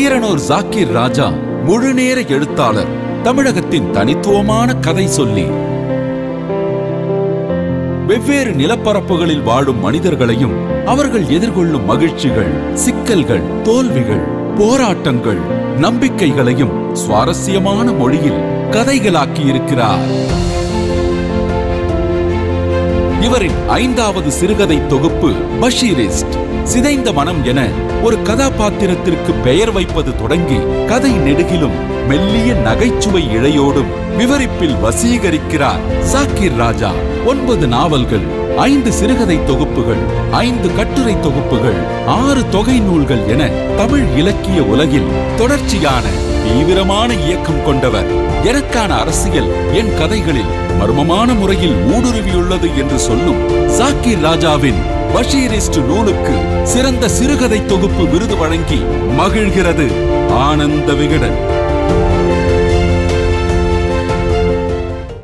கீரனூர் ஜாக்கிர் ராஜா முழுநேர எழுத்தாளர் தமிழகத்தின் தனித்துவமான கதை சொல்லி. வெவ்வேறு நிலப்பரப்புகளில் வாழும் மனிதர்களையும் அவர்கள் எதிர்கொள்ளும் மகிழ்ச்சிகள் சிக்கல்கள் தோல்விகள் போராட்டங்கள் நம்பிக்கைகளையும் சுவாரஸ்யமான மொழியில் கதைகளாக்கி இருக்கிறார் இவரின் ஐந்தாவது சிறுகதை தொகுப்பு பஷீரிஸ்ட். சிதைந்த மனம் என ஒரு கதாபாத்திரத்திற்கு பெயர் வைப்பது தொடங்கி கதை நெடுகிலும் மெல்லிய நகைச்சுவை இழையோடும் விவரிப்பில் வசீகரிக்கிறார் சாக்கிர் ராஜா. ஒன்பது நாவல்கள் ஐந்து சிறுகதை தொகுப்புகள் ஐந்து கட்டுரை தொகுப்புகள் ஆறு தொகை நூல்கள் என தமிழ் இலக்கிய உலகில் தொடர்ச்சியான தீவிரமான இயக்கம் கொண்டவர். எனக்கான அரசியல் என் கதைகளில் மர்மமான முறையில் ஊடுருவியுள்ளது என்று சொல்லும் சாக்கிர் ராஜாவின் பஷீரிஸ்ட் நூலுக்கு சிறந்த சிறுகதை தொகுப்பு விருது வழங்கி மகிழ்கிறது. ஆனந்த விகடன்.